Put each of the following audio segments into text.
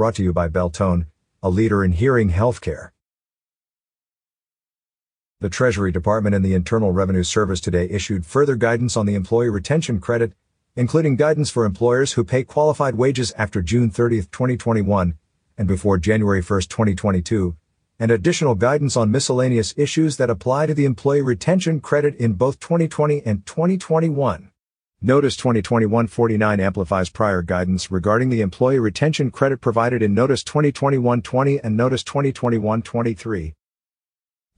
Brought to you by Beltone, a leader in hearing healthcare. The Treasury Department and the Internal Revenue Service today issued further guidance on the Employee Retention Credit, including guidance for employers who pay qualified wages after June 30, 2021, and before January 1, 2022, and additional guidance on miscellaneous issues that apply to the Employee Retention Credit in both 2020 and 2021. Notice 2021-49 amplifies prior guidance regarding the Employee Retention Credit provided in Notice 2021-20 and Notice 2021-23.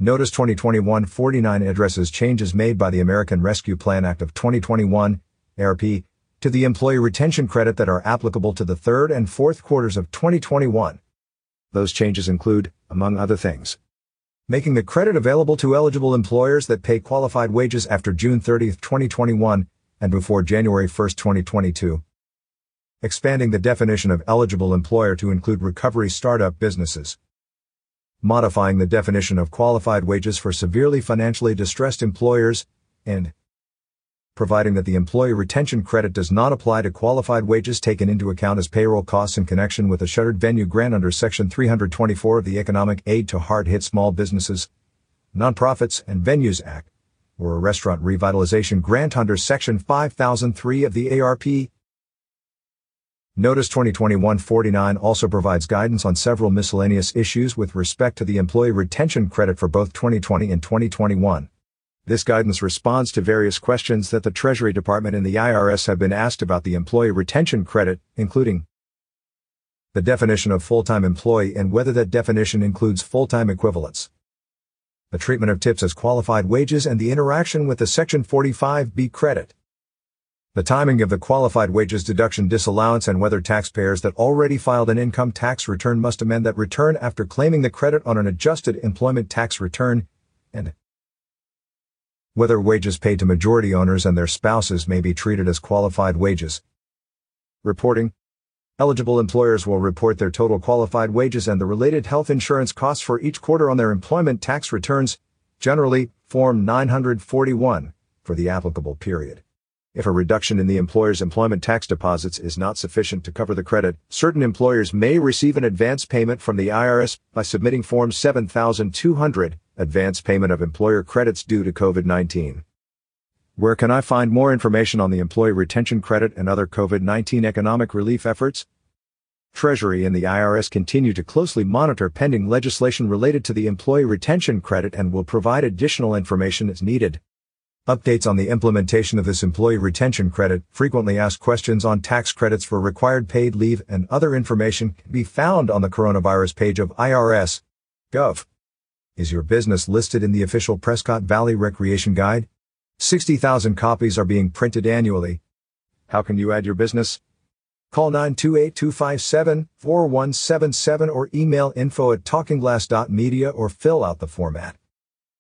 Notice 2021-49 addresses changes made by the American Rescue Plan Act of 2021, ARP, to the Employee Retention Credit that are applicable to the third and fourth quarters of 2021. Those changes include, among other things, making the credit available to eligible employers that pay qualified wages after June 30, 2021, and before January 1, 2022. Expanding the definition of eligible employer to include recovery startup businesses modifying the definition of qualified wages for severely financially distressed employers, and providing that the employee retention credit does not apply to qualified wages taken into account as payroll costs in connection with a shuttered venue grant under Section 324 of the Economic Aid to Hard Hit Small Businesses, Nonprofits and Venues Act, or a restaurant revitalization grant under Section 5003 of the ARP, Notice 2021-49 also provides guidance on several miscellaneous issues with respect to the employee retention credit for both 2020 and 2021. This guidance responds to various questions that the Treasury Department and the IRS have been asked about the employee retention credit, including the definition of full-time employee and whether that definition includes full-time equivalents, the treatment of tips as qualified wages and the interaction with the Section 45B credit the timing of the qualified wages deduction disallowance and whether taxpayers that already filed an income tax return must amend that return after claiming the credit on an adjusted employment tax return, and whether wages paid to majority owners and their spouses may be treated as qualified wages. Reporting Eligible employers will report their total qualified wages and the related health insurance costs for each quarter on their employment tax returns, generally, Form 941, for the applicable period. If a reduction in the employer's employment tax deposits is not sufficient to cover the credit, certain employers may receive an advance payment from the IRS by submitting Form 7200, Advance Payment of Employer Credits Due to COVID-19. Where can I find more information on the Employee Retention Credit and other COVID-19 economic relief efforts? Treasury and the IRS continue to closely monitor pending legislation related to the Employee Retention Credit and will provide additional information as needed. Updates on the implementation of this employee retention credit, frequently asked questions on tax credits for required paid leave, and other information can be found on the coronavirus page of IRS.gov. Is your business listed in the official Prescott Valley Recreation Guide? 60,000 copies are being printed annually. How can you add your business? Call 928-257-4177 or email info at talkingglass.media or fill out the format.